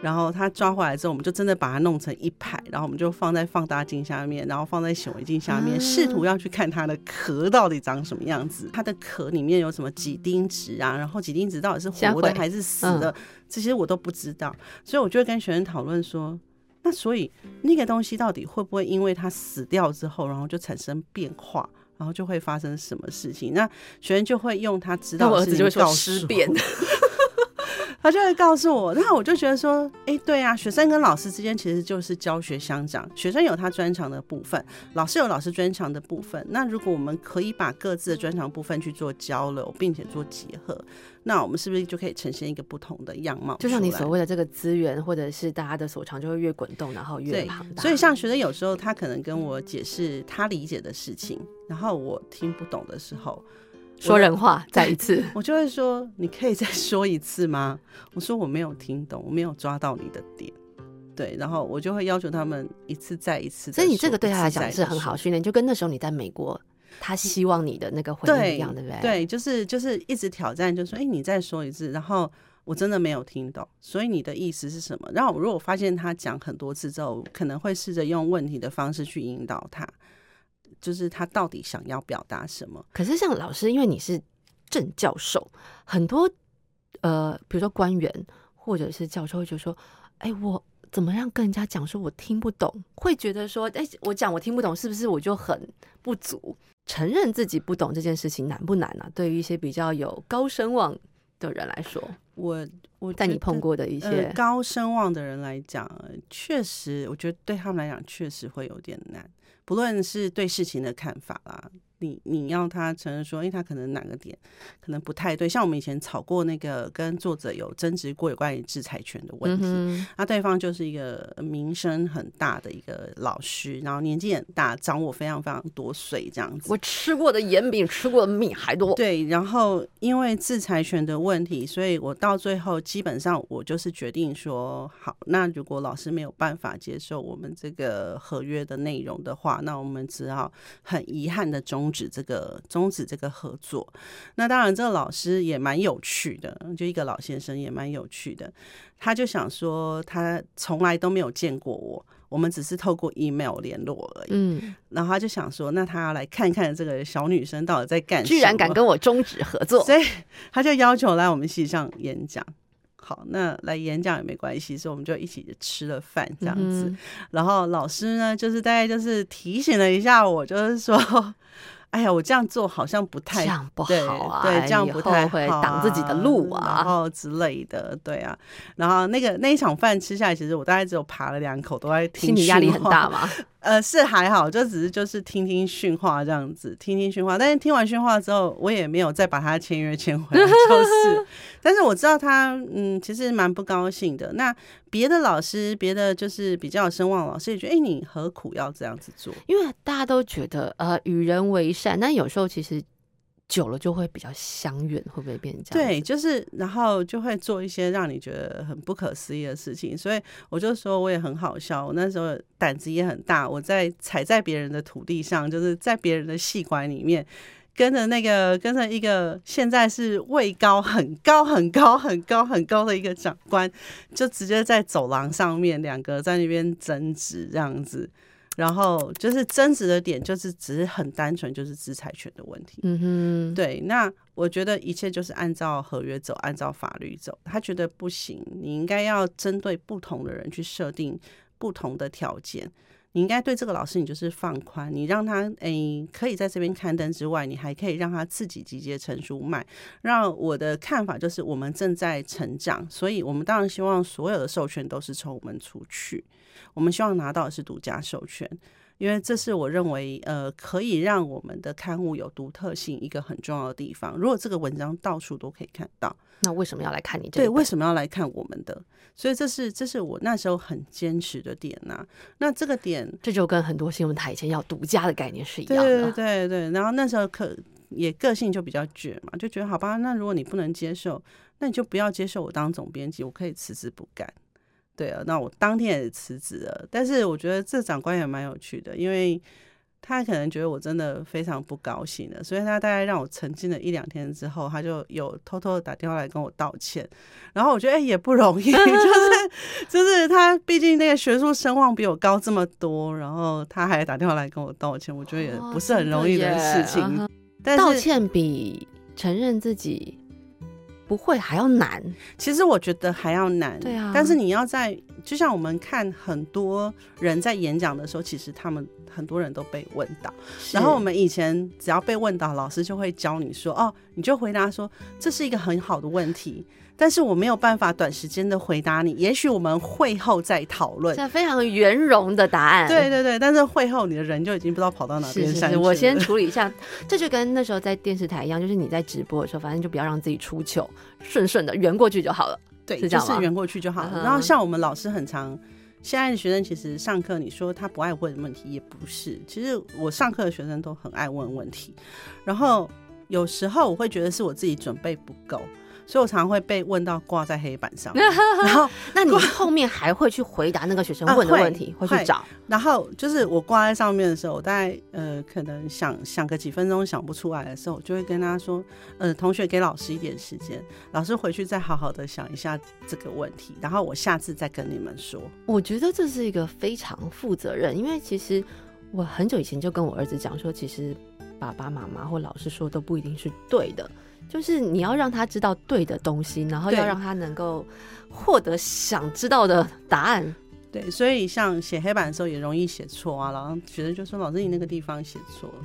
然后他抓回来之后，我们就真的把它弄成一排，然后我们就放在放大镜下面，然后放在显微镜下面，试图要去看它的壳到底长什么样子。它的壳里面有什么几丁质啊？然后几丁质到底是活的还是死的？这些我都不知道。所以我就跟学生讨论说。那所以那个东西到底会不会因为它死掉之后，然后就产生变化，然后就会发生什么事情？那学生就会用他知道的事情告诉我，他就会告诉我。那我就觉得说，哎，对啊，学生跟老师之间其实就是教学相长，学生有他专长的部分，老师有老师专长的部分。那如果我们可以把各自的专长部分去做交流，并且做结合。那我们是不是就可以呈现一个不同的样貌？就像你所谓的这个资源，或者是大家的所长，就会越滚动，然后越庞大。所以，像学生有时候他可能跟我解释他理解的事情，然后我听不懂的时候，说人话再一次，我就会说：“你可以再说一次吗？” 我说：“我没有听懂，我没有抓到你的点。”对，然后我就会要求他们一次再一次。所以你这个对他来讲是很好训练，就跟那时候你在美国。他希望你的那个回应一样，对不对？对，就是就是一直挑战，就说：“哎，你再说一次。”然后我真的没有听懂，所以你的意思是什么？然后如果发现他讲很多次之后，可能会试着用问题的方式去引导他，就是他到底想要表达什么。可是像老师，因为你是正教授，很多呃，比如说官员或者是教授，会觉得说：“哎，我。”怎么样跟人家讲说我听不懂？会觉得说，哎，我讲我听不懂，是不是我就很不足？承认自己不懂这件事情难不难呢？对于一些比较有高声望的人来说，我我在你碰过的一些高声望的人来讲，确实，我觉得对他们来讲确实会有点难，不论是对事情的看法啦。你你要他承认说，因为他可能哪个点可能不太对，像我们以前吵过那个跟作者有争执过有关于制裁权的问题，那对方就是一个名声很大的一个老师，然后年纪很大，长我非常非常多岁这样子。我吃过的盐比吃过的米还多。对，然后因为制裁权的问题，所以我到最后基本上我就是决定说，好，那如果老师没有办法接受我们这个合约的内容的话，那我们只好很遗憾的终。止这个终止这个合作，那当然这个老师也蛮有趣的，就一个老先生也蛮有趣的，他就想说他从来都没有见过我，我们只是透过 email 联络而已，嗯，然后他就想说，那他要来看看这个小女生到底在干，居然敢跟我终止合作，所以他就要求来我们系上演讲。好，那来演讲也没关系，所以我们就一起吃了饭这样子，然后老师呢，就是大概就是提醒了一下我，就是说。哎呀，我这样做好像不太这样不好啊，对，这样不太会挡自己的路啊，然后之类的，对啊。然后那个那一场饭吃下来，其实我大概只有扒了两口，都在听。心理压力很大吗？呃，是还好，就只是就是听听训话这样子，听听训话。但是听完训话之后，我也没有再把他签约签回来，就是。但是我知道他，嗯，其实蛮不高兴的。那别的老师，别的就是比较有声望老师也觉得，哎，你何苦要这样子做？因为大家都觉得，呃，与人为善，那有时候其实。久了就会比较相远，会不会变这样？对，就是然后就会做一些让你觉得很不可思议的事情，所以我就说我也很好笑。我那时候胆子也很大，我在踩在别人的土地上，就是在别人的戏馆里面，跟着那个跟着一个现在是位高很高很高很高很高的一个长官，就直接在走廊上面两个在那边争执这样子。然后就是争执的点，就是只是很单纯，就是制裁权的问题。嗯哼，对。那我觉得一切就是按照合约走，按照法律走。他觉得不行，你应该要针对不同的人去设定不同的条件。你应该对这个老师，你就是放宽，你让他诶可以在这边刊登之外，你还可以让他自己集结成书卖。让我的看法就是，我们正在成长，所以我们当然希望所有的授权都是从我们出去。我们希望拿到的是独家授权，因为这是我认为呃可以让我们的刊物有独特性一个很重要的地方。如果这个文章到处都可以看到，那为什么要来看你？对，为什么要来看我们的？所以这是这是我那时候很坚持的点呐。那这个点，这就跟很多新闻台以前要独家的概念是一样的。对对对。然后那时候可也个性就比较倔嘛，就觉得好吧，那如果你不能接受，那你就不要接受我当总编辑，我可以辞职不干。对啊，那我当天也辞职了。但是我觉得这长官也蛮有趣的，因为他可能觉得我真的非常不高兴了，所以他大概让我沉浸了一两天之后，他就有偷偷的打电话来跟我道歉。然后我觉得哎也不容易，就是就是他毕竟那个学术声望比我高这么多，然后他还打电话来跟我道歉，我觉得也不是很容易的事情。但道歉比承认自己。不会还要难，其实我觉得还要难。对啊，但是你要在，就像我们看很多人在演讲的时候，其实他们很多人都被问到，然后我们以前只要被问到，老师就会教你说，哦，你就回答说这是一个很好的问题。但是我没有办法短时间的回答你，也许我们会后再讨论。这非常圆融的答案。对对对，但是会后你的人就已经不知道跑到哪边去了。我先处理一下，这就跟那时候在电视台一样，就是你在直播的时候，反正就不要让自己出糗，顺顺的圆过去就好了。对，就是圆过去就好了。然后像我们老师很常，现在的学生其实上课，你说他不爱问问题也不是，其实我上课的学生都很爱问问题。然后有时候我会觉得是我自己准备不够。所以我常常会被问到挂在黑板上，然后那你后面还会去回答那个学生 问的问题，会去找。然后就是我挂在上面的时候，我大概呃可能想想个几分钟想不出来的时候，我就会跟他说：“呃，同学给老师一点时间，老师回去再好好的想一下这个问题，然后我下次再跟你们说。”我觉得这是一个非常负责任，因为其实我很久以前就跟我儿子讲说，其实爸爸妈妈或老师说都不一定是对的。就是你要让他知道对的东西，然后要让他能够获得想知道的答案。对，所以像写黑板的时候也容易写错啊，然后学生就说：“老师，你那个地方写错了。”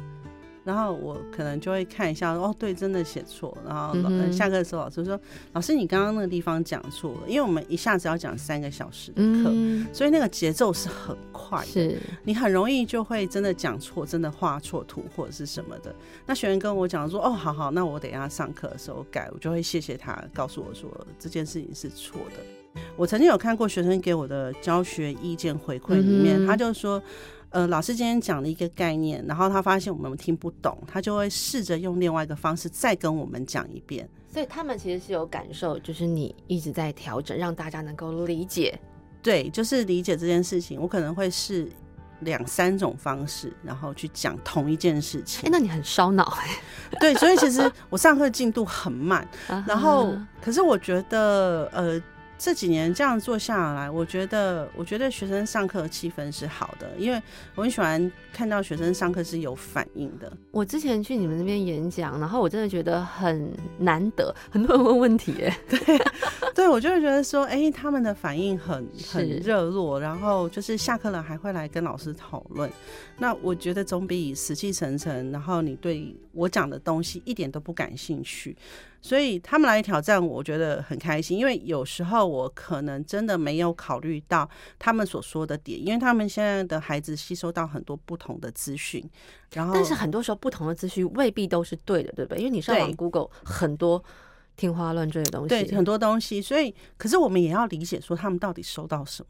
然后我可能就会看一下，哦，对，真的写错。然后下课的时候，老师说：“老师，你刚刚那个地方讲错了。”因为我们一下子要讲三个小时的课，所以那个节奏是很快的，是你很容易就会真的讲错，真的画错图或者是什么的。那学员跟我讲说：“哦，好好，那我等一下上课的时候改。”我就会谢谢他，告诉我说这件事情是错的。我曾经有看过学生给我的教学意见回馈里面，他就说。呃，老师今天讲了一个概念，然后他发现我们听不懂，他就会试着用另外一个方式再跟我们讲一遍。所以他们其实是有感受，就是你一直在调整，让大家能够理解。对，就是理解这件事情，我可能会试两三种方式，然后去讲同一件事情。哎，那你很烧脑哎。对，所以其实我上课进度很慢，然后可是我觉得呃。这几年这样做下来，我觉得，我觉得学生上课的气氛是好的，因为我很喜欢看到学生上课是有反应的。我之前去你们那边演讲，然后我真的觉得很难得，很多人问问题，哎，对，对对，我就会觉得说，哎、他们的反应很很热络，然后就是下课了还会来跟老师讨论。那我觉得总比死气沉沉，然后你对我讲的东西一点都不感兴趣。所以他们来挑战我，我觉得很开心，因为有时候我可能真的没有考虑到他们所说的点，因为他们现在的孩子吸收到很多不同的资讯，然后但是很多时候不同的资讯未必都是对的，对不对？因为你上网 Google 很多天花乱坠的东西，对很多东西，所以可是我们也要理解说他们到底收到什么。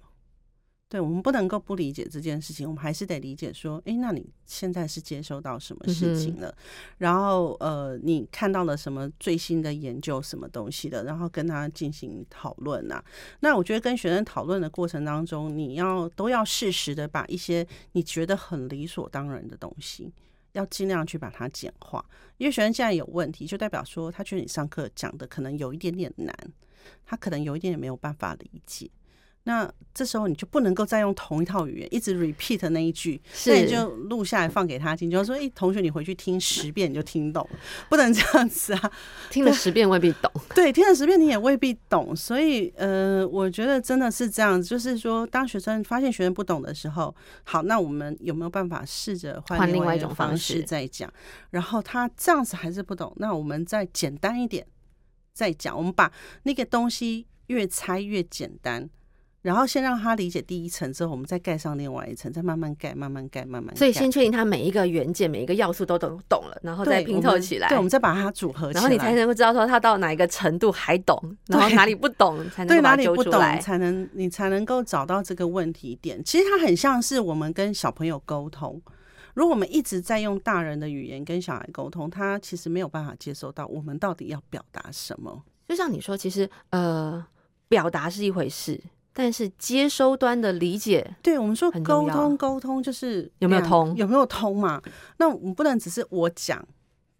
对，我们不能够不理解这件事情，我们还是得理解说，诶，那你现在是接收到什么事情了？然后呃，你看到了什么最新的研究，什么东西的，然后跟他进行讨论啊。那我觉得跟学生讨论的过程当中，你要都要适时的把一些你觉得很理所当然的东西，要尽量去把它简化。因为学生现在有问题，就代表说他觉得你上课讲的可能有一点点难，他可能有一点点没有办法理解。那这时候你就不能够再用同一套语言一直 repeat 那一句，是那你就录下来放给他听，就说：“哎、同学，你回去听十遍你就听懂，不能这样子啊。”听了十遍未必懂。对，听了十遍你也未必懂，所以呃，我觉得真的是这样子，就是说，当学生发现学生不懂的时候，好，那我们有没有办法试着换换另外一种方方式式再讲？然后他这样子还是不懂，那我们再简单一点再讲，我们把那个东西越拆越简单。然后先让他理解第一层之后，我们再盖上另外一层，再慢慢盖，慢慢盖，慢慢盖。所以先确定他每一个元件、每一个要素都懂懂了，然后再拼凑起来。对，我们再把它组合起来，然后你才能够知道说他到哪一个程度还懂，然后 哪里不懂才能对哪里不懂。才能你才能够找到这个问题点。其实它很像是我们跟小朋友沟通，如果我们一直在用大人的语言跟小孩沟通，他其实没有办法接受到我们到底要表达什么。就像你说，其实呃，表达是一回事，但是接收端的理解，对我们说沟通，沟通就是有没有通有没有通嘛？那我们不能只是我讲，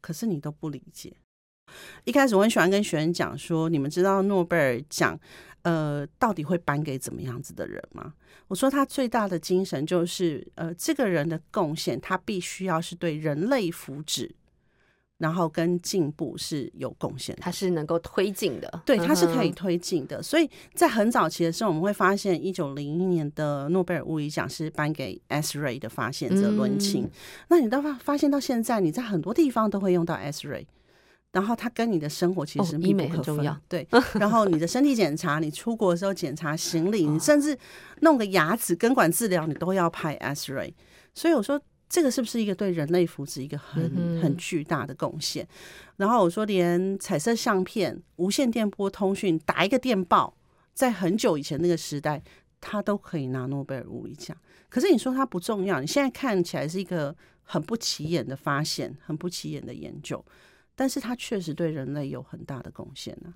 可是你都不理解。一开始我很喜欢跟学生讲说，你们知道诺贝尔奖，呃，到底会颁给怎么样子的人吗？我说他最大的精神就是，呃，这个人的贡献，他必须要是对人类福祉，然后跟进步是有贡献的。它是能够推进的。对，它是可以推进的。所以在很早期的时候，我们会发现，一九零一年的诺贝尔物理奖是颁给 S ray 的发现者伦琴。嗯那你到发发现到现在，你在很多地方都会用到 S ray。然后它跟你的生活其实密不可分，对。然后你的身体检查，你出国的时候检查行李，哦你甚至弄个牙齿根管治疗，你都要拍 S ray。所以我说，这个是不是一个对人类福祉一个很、很巨大的贡献？然后我说，连彩色相片、无线电波通讯，打一个电报，在很久以前那个时代，他都可以拿诺贝尔物理奖。可是你说它不重要，你现在看起来是一个很不起眼的发现，很不起眼的研究，但是它确实对人类有很大的贡献呢、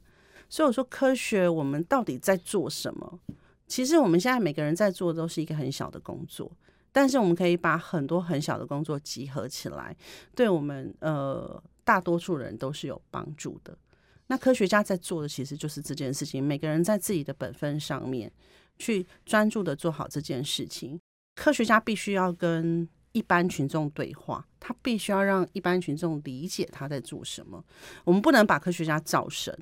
所以我说，科学我们到底在做什么？其实我们现在每个人在做的都是一个很小的工作，但是我们可以把很多很小的工作集合起来，对我们呃大多数人都是有帮助的。那科学家在做的其实就是这件事情，每个人在自己的本分上面去专注的做好这件事情。科学家必须要跟一般群众对话，他必须要让一般群众理解他在做什么。我们不能把科学家造神，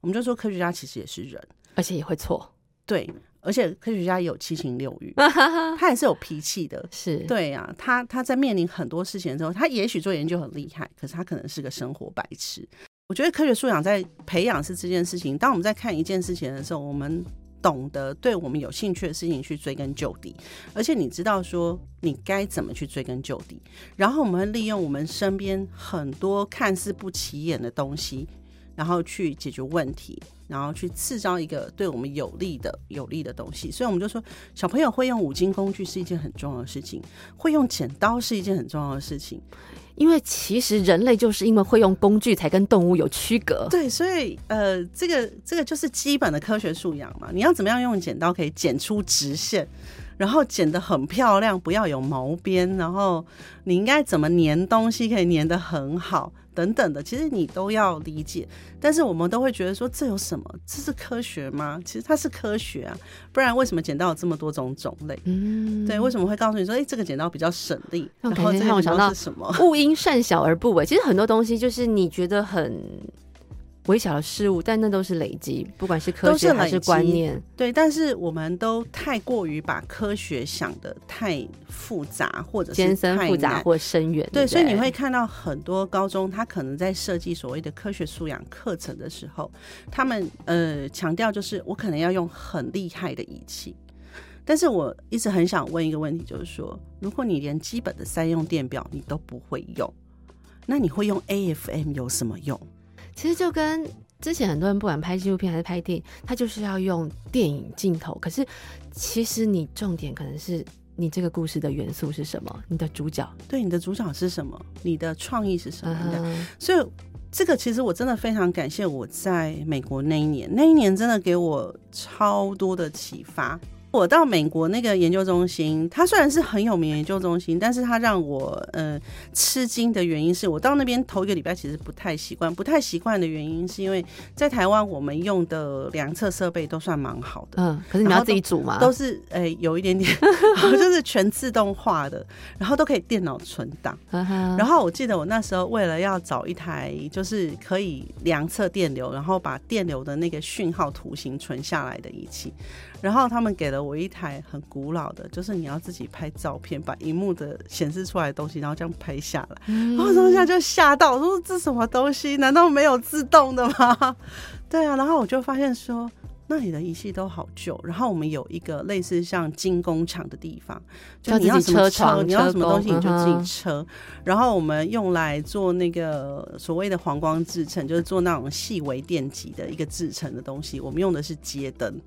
我们就说科学家其实也是人，而且也会错，对，而且科学家也有七情六欲，他也是有脾气的。是对呀、他他在面临很多事情的时候，他也许做研究很厉害，可是他可能是个生活白痴。我觉得科学素养在培养是这件事情。当我们在看一件事情的时候，我们懂得对我们有兴趣的事情去追根究底，而且你知道说你该怎么去追根究底，然后我们利用我们身边很多看似不起眼的东西，然后去解决问题，然后去制造一个对我们有利的有利的东西。所以我们就说，小朋友会用五金工具是一件很重要的事情，会用剪刀是一件很重要的事情。因为其实人类就是因为会用工具，才跟动物有区隔。对，所以呃，这个这个就是基本的科学素养嘛。你要怎么样用剪刀可以剪出直线，然后剪得很漂亮，不要有毛边，然后你应该怎么粘东西可以粘得很好，等等的，其实你都要理解。但是我们都会觉得说，这有什么？这是科学吗？其实它是科学啊，不然为什么剪刀有这么多种种类？嗯，对，为什么会告诉你说，哎、这个剪刀比较省力？然后这让我想到刀是什么？勿因善小而不为。其实很多东西就是你觉得很微小的事物，但那都是累积，不管是科学还是观念。对，但是我们都太过于把科学想的太复杂，或者是艰深太复杂或深远，对，不所以你会看到很多高中，他可能在设计所谓的科学素养课程的时候，他们呃强调就是我可能要用很厉害的仪器，但是我一直很想问一个问题，就是说，如果你连基本的三用电表你都不会用，那你会用 AFM 有什么用？其实就跟之前很多人不管拍纪录片还是拍电影，他就是要用电影镜头。可是其实你重点可能是你这个故事的元素是什么，你的主角。对，你的主角是什么？你的创意是什么？你的嗯所以这个其实我真的非常感谢我在美国那一年，那一年真的给我超多的启发。我到美国那个研究中心，它虽然是很有名的研究中心，但是它让我呃吃惊的原因是我到那边头一个礼拜其实不太习惯，不太习惯的原因是因为在台湾我们用的量测设备都算蛮好的，嗯，可是你们要自己煮嘛？都是诶、有一点点，就是全自动化的，然后都可以电脑存档。然然后我记得我那时候为了要找一台就是可以量测电流，然后把电流的那个讯号图形存下来的仪器，然后他们给了我一台很古老的，就是你要自己拍照片，把荧幕的显示出来的东西，然后这样拍下来。然后当下就吓到，我说这什么东西？难道没有自动的吗？对啊，然后我就发现说。那里的仪器都好旧，然后我们有一个类似像精工厂的地方，就你要什么车你要什么东西你就自己车。然后我们用来做那个所谓的黄光制成，就是做那种细微电极的一个制成的东西，我们用的是街灯，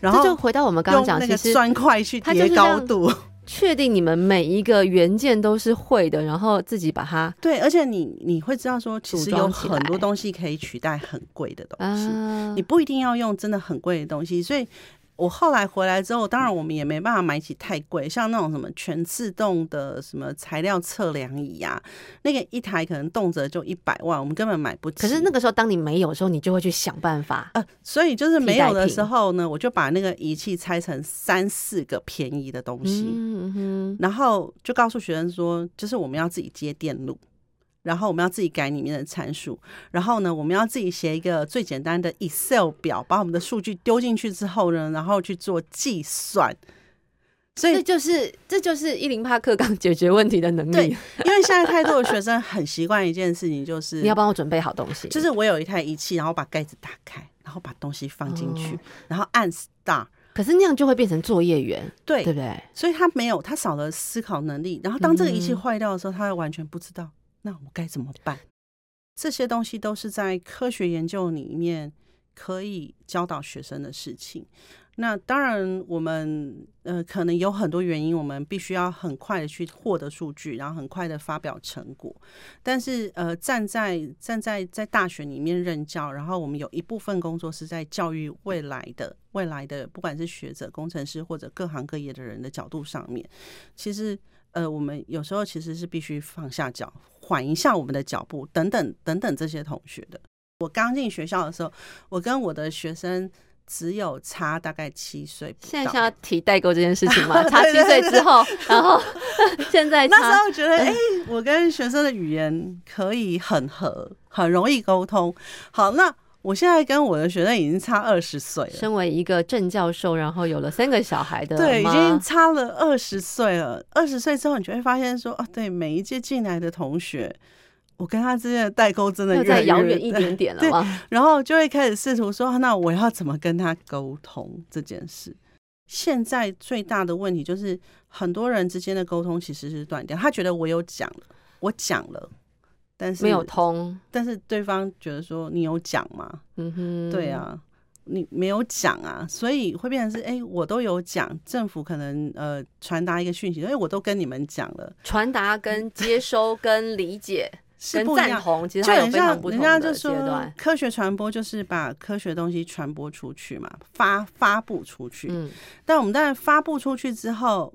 然后就回到我们刚刚讲，用那个其实砖块去叠高度。确定你们每一个原件都是会的，然后自己把它对，而且你你会知道说，其实有很多东西可以取代很贵的东西。啊你不一定要用真的很贵的东西，所以我后来回来之后，当然我们也没办法买起太贵，像那种什么全自动的什么材料测量仪呀、那个一台可能动辄就一百万，我们根本买不起。可是那个时候，当你没有的时候，你就会去想办法。呃，所以就是没有的时候呢，我就把那个仪器拆成三四个便宜的东西，然后就告诉学生说，就是我们要自己接电路，然后我们要自己改里面的参数，然后呢，我们要自己写一个最简单的 Excel 表，把我们的数据丢进去之后呢，然后去做计算。所以这，就是这就是一零八课纲解决问题的能对力。因为现在太多的学生很习惯一件事情，就是你要帮我准备好东西，就是我有一台仪器，然后把盖子打开，然后把东西放进去，哦然后按 Start。可是那样就会变成作业员，对对不对？所以他没有，他少了思考能力。然后当这个仪器嗯坏掉的时候，他会完全不知道，那我该怎么办？这些东西都是在科学研究里面可以教导学生的事情。那当然，我们呃可能有很多原因，我们必须要很快的去获得数据，然后很快的发表成果。但是呃，站在站在在大学里面任教，然后我们有一部分工作是在教育未来的未来的，不管是学者、工程师或者各行各业的人的角度上面，其实呃，我们有时候其实是必须放下脚，缓一下我们的脚步，等等等等这些同学的。我刚进学校的时候，我跟我的学生只有差大概七岁现在想要提代沟这件事情吗，差七岁之后，然后 现在那时候觉得，哎、我跟学生的语言可以很合，很容易沟通。好，那我现在跟我的学生已经差二十岁了，身为一个正教授，然后有了三个小孩的对，已妈经差了二十岁了。二十岁之后，你就会发现说，哦，对，每一届进来的同学，我跟他之间的代沟真的又越来越再遥远一对点点了对嘛。然后就会开始试图说，啊那我要怎么跟他沟通这件事？现在最大的问题就是，很多人之间的沟通其实是断掉。他觉得我有讲了，我讲了，但是没有通，但是对方觉得说你有讲吗？嗯哼，对，啊，你没有讲啊，所以会变成是，哎、我都有讲，政府可能呃传达一个讯息，哎、我都跟你们讲了，传达跟 接收跟理解跟是不。赞同，其实就很像人不同的阶家就说，。科学传播就是把科学东西传播出去嘛，发发布出去。嗯，但我们当然发布出去之后，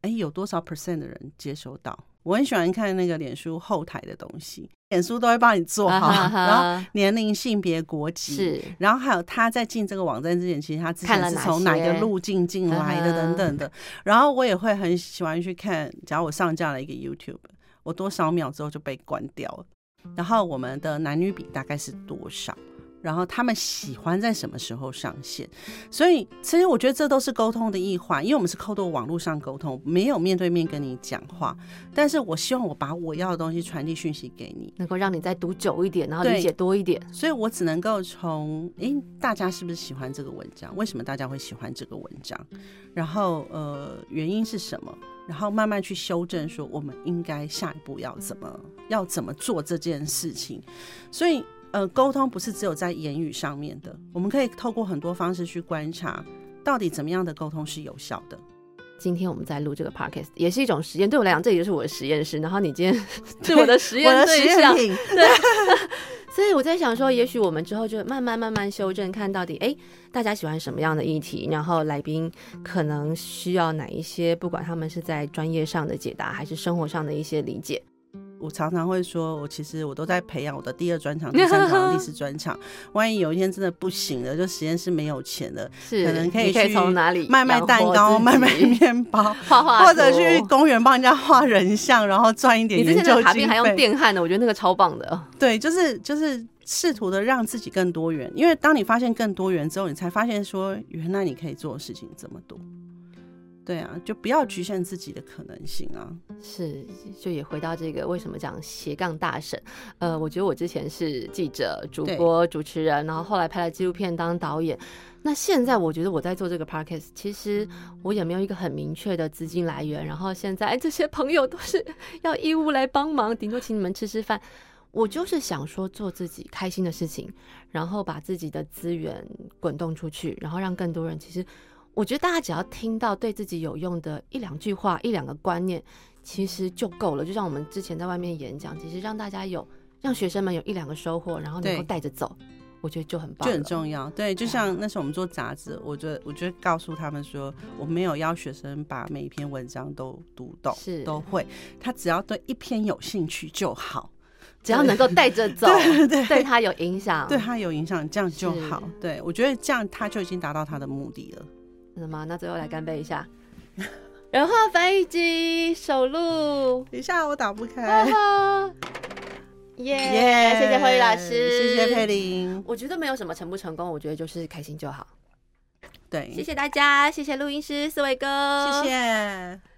哎、有多少 percent 的人接收到？我很喜欢看那个脸书后台的东西，脸书都会帮你做好，啊哈哈然后年龄、性别、国籍，是然后还有他在进这个网站之前，其实他之看了哪前是从哪个些路径进来的等等的。然后我也会很喜欢去看，假如我上架了一个 YouTube，我多少秒之后就被关掉了。然后我们的男女比大概是多少？然后他们喜欢在什么时候上线，所以其实我觉得这都是沟通的一环，因为我们是靠到网络上沟通，没有面对面跟你讲话。但是我希望我把我要的东西传递讯息给你，能够让你再读久一点，然后理解多一点。所以我只能够从诶，大家是不是喜欢这个文章？为什么大家会喜欢这个文章？然后呃，原因是什么？然后慢慢去修正，说我们应该下一步要怎么要怎么做这件事情。所以呃，沟通不是只有在言语上面的，我们可以透过很多方式去观察，到底怎么样的沟通是有效的。今天我们在录这个 podcast 也是一种实验，对我来讲，这也就是我的实验室。然后你今天 是我的实验我的实对象验，品，所以我在想说，也许我们之后就慢慢慢慢修正，看到底哎，大家喜欢什么样的议题，然后来宾可能需要哪一些，不管他们是在专业上的解答，还是生活上的一些理解。我常常会说，我其实我都在培养我的第二专场、第三场、第四 专场。万一有一天真的不行了，就实验室没有钱了，是，可能可以去从哪里卖卖蛋糕、卖卖面包，画画，或者去。公园帮人家画人像，然后赚一点你之前研究经的卡片还用费。电焊的，我觉得那个超棒的。对，就是就是试图的让自己更多元，因为当你发现更多元之后，你才发现说，原来你可以做的事情这么多。对啊，就不要局限自己的可能性啊。是，就也回到这个为什么讲斜杠大神？呃，我觉得我之前是记者、主播、主持人，然后后来拍了纪录片当导演。那现在我觉得我在做这个 podcast，其实我也没有一个很明确的资金来源。然后现在哎，这些朋友都是要义务来帮忙，顶多请你们吃吃饭。我就是想说做自己开心的事情，然后把自己的资源滚动出去，然后让更多人其实。我觉得大家只要听到对自己有用的一两句话、一两个观念，其实就够了。就像我们之前在外面演讲，其实让大家有让学生们有一两个收获，然后能够对带着走，我觉得就很棒，就很重要。对，就像那时候我们做杂志，我觉得我觉得告诉他们说，我没有要学生把每一篇文章都读懂，是都会，他只要对一篇有兴趣就好，只要能够带着走，对对对他有影响，对他有影响，这样就好。对我觉得这样他就已经达到他的目的了。真的吗？那最后来干杯一下。人话翻译机首录，等一下我打不开耶！谢谢慧宇老师，谢谢佩。玲。我觉得没有什么成不成功，我觉得就是开心就好。对，谢谢大家，谢谢录音师四位哥，谢谢。